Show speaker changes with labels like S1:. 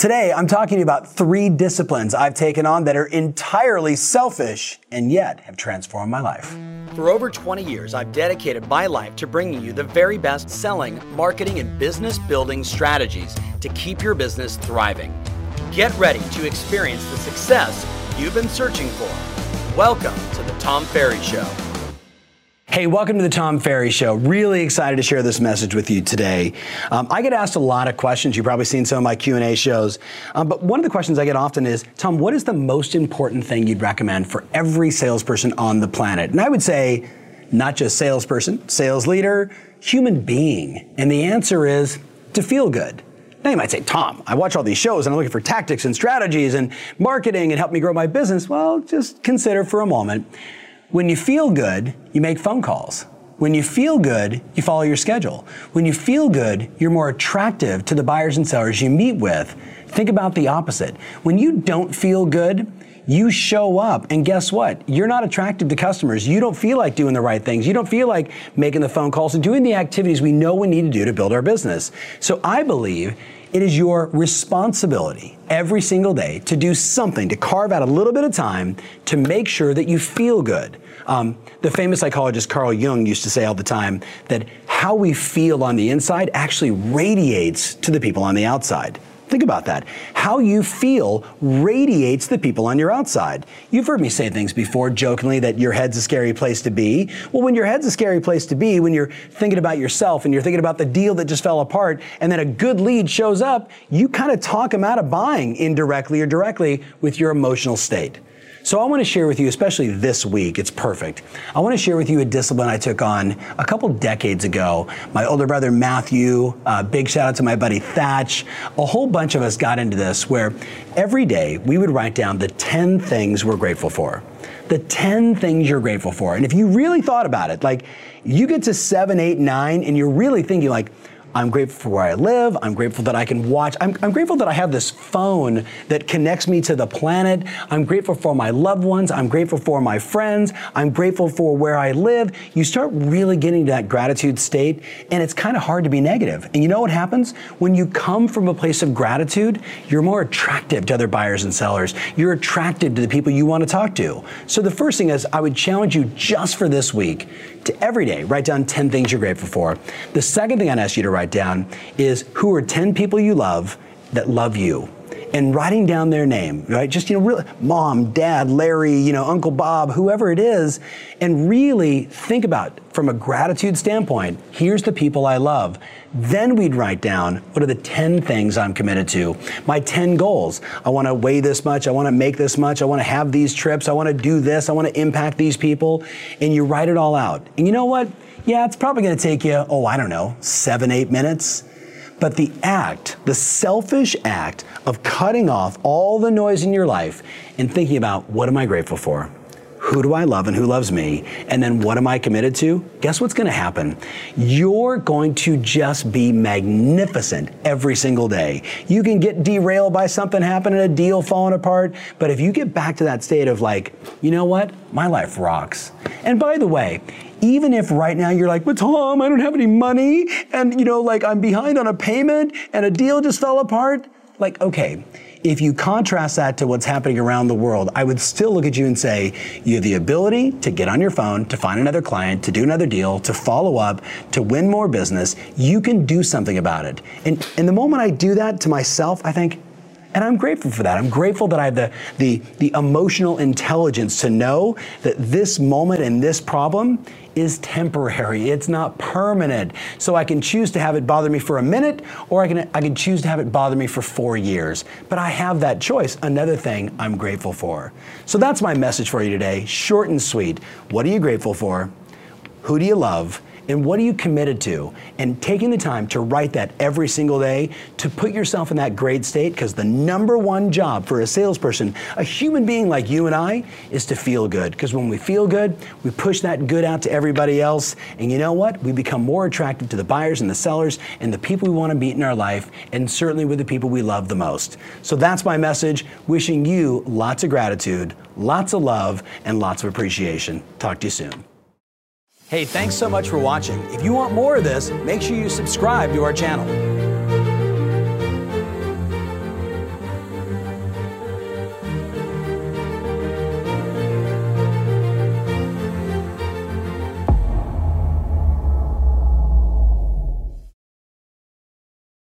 S1: Today, I'm talking about three disciplines I've taken on that are entirely selfish and yet have transformed my life.
S2: For over 20 years, I've dedicated my life to bringing you the very best selling, marketing, and business building strategies to keep your business thriving. Get ready to experience the success you've been searching for. Welcome to The Tom Ferry Show.
S1: Hey, welcome to the Tom Ferry Show. Really excited to share this message with you today. Um, I get asked a lot of questions. You've probably seen some of my Q and A shows, um, but one of the questions I get often is, Tom, what is the most important thing you'd recommend for every salesperson on the planet? And I would say, not just salesperson, sales leader, human being. And the answer is to feel good. Now you might say, Tom, I watch all these shows and I'm looking for tactics and strategies and marketing and help me grow my business. Well, just consider for a moment when you feel good, you make phone calls. When you feel good, you follow your schedule. When you feel good, you're more attractive to the buyers and sellers you meet with. Think about the opposite. When you don't feel good, you show up and guess what? You're not attractive to customers. You don't feel like doing the right things. You don't feel like making the phone calls and doing the activities we know we need to do to build our business. So I believe it is your responsibility every single day to do something, to carve out a little bit of time to make sure that you feel good. Um, the famous psychologist Carl Jung used to say all the time that how we feel on the inside actually radiates to the people on the outside. Think about that. How you feel radiates the people on your outside. You've heard me say things before jokingly that your head's a scary place to be. Well, when your head's a scary place to be, when you're thinking about yourself and you're thinking about the deal that just fell apart, and then a good lead shows up, you kind of talk them out of buying indirectly or directly with your emotional state. So I want to share with you, especially this week, it's perfect. I want to share with you a discipline I took on a couple decades ago. My older brother Matthew, uh, big shout out to my buddy Thatch. A whole bunch of us got into this where every day we would write down the 10 things we're grateful for. The 10 things you're grateful for. And if you really thought about it, like you get to seven, eight, nine, and you're really thinking like, I'm grateful for where I live. I'm grateful that I can watch. I'm, I'm, grateful that I have this phone that connects me to the planet. I'm grateful for my loved ones. I'm grateful for my friends. I'm grateful for where I live. You start really getting to that gratitude state, and it's kind of hard to be negative. And you know what happens? When you come from a place of gratitude, you're more attractive to other buyers and sellers. You're attracted to the people you want to talk to. So the first thing is, I would challenge you just for this week to every day write down 10 things you're grateful for. The second thing I'd ask you to write down is who are 10 people you love that love you and writing down their name, right? Just, you know, really, mom, dad, Larry, you know, Uncle Bob, whoever it is, and really think about from a gratitude standpoint, here's the people I love. Then we'd write down what are the 10 things I'm committed to, my 10 goals. I want to weigh this much, I want to make this much, I want to have these trips, I want to do this, I want to impact these people, and you write it all out. And you know what? Yeah, it's probably going to take you, oh, I don't know, seven, eight minutes. But the act, the selfish act of cutting off all the noise in your life and thinking about what am I grateful for? Who do I love and who loves me? And then what am I committed to? Guess what's going to happen? You're going to just be magnificent every single day. You can get derailed by something happening, a deal falling apart, but if you get back to that state of like, you know what? My life rocks. And by the way, even if right now you're like, but Tom, I don't have any money, and you know, like I'm behind on a payment and a deal just fell apart, like, okay, if you contrast that to what's happening around the world, I would still look at you and say, you have the ability to get on your phone, to find another client, to do another deal, to follow up, to win more business. You can do something about it. And, and the moment I do that to myself, I think, and I'm grateful for that. I'm grateful that I have the, the, the emotional intelligence to know that this moment and this problem is temporary. It's not permanent. So I can choose to have it bother me for a minute or I can, I can choose to have it bother me for four years. But I have that choice. Another thing I'm grateful for. So that's my message for you today. Short and sweet. What are you grateful for? Who do you love? And what are you committed to? And taking the time to write that every single day to put yourself in that great state, because the number one job for a salesperson, a human being like you and I, is to feel good. Because when we feel good, we push that good out to everybody else. And you know what? We become more attractive to the buyers and the sellers and the people we want to meet in our life, and certainly with the people we love the most. So that's my message. Wishing you lots of gratitude, lots of love, and lots of appreciation. Talk to you soon. Hey, thanks so much for watching. If you want more of this, make sure you subscribe to our channel.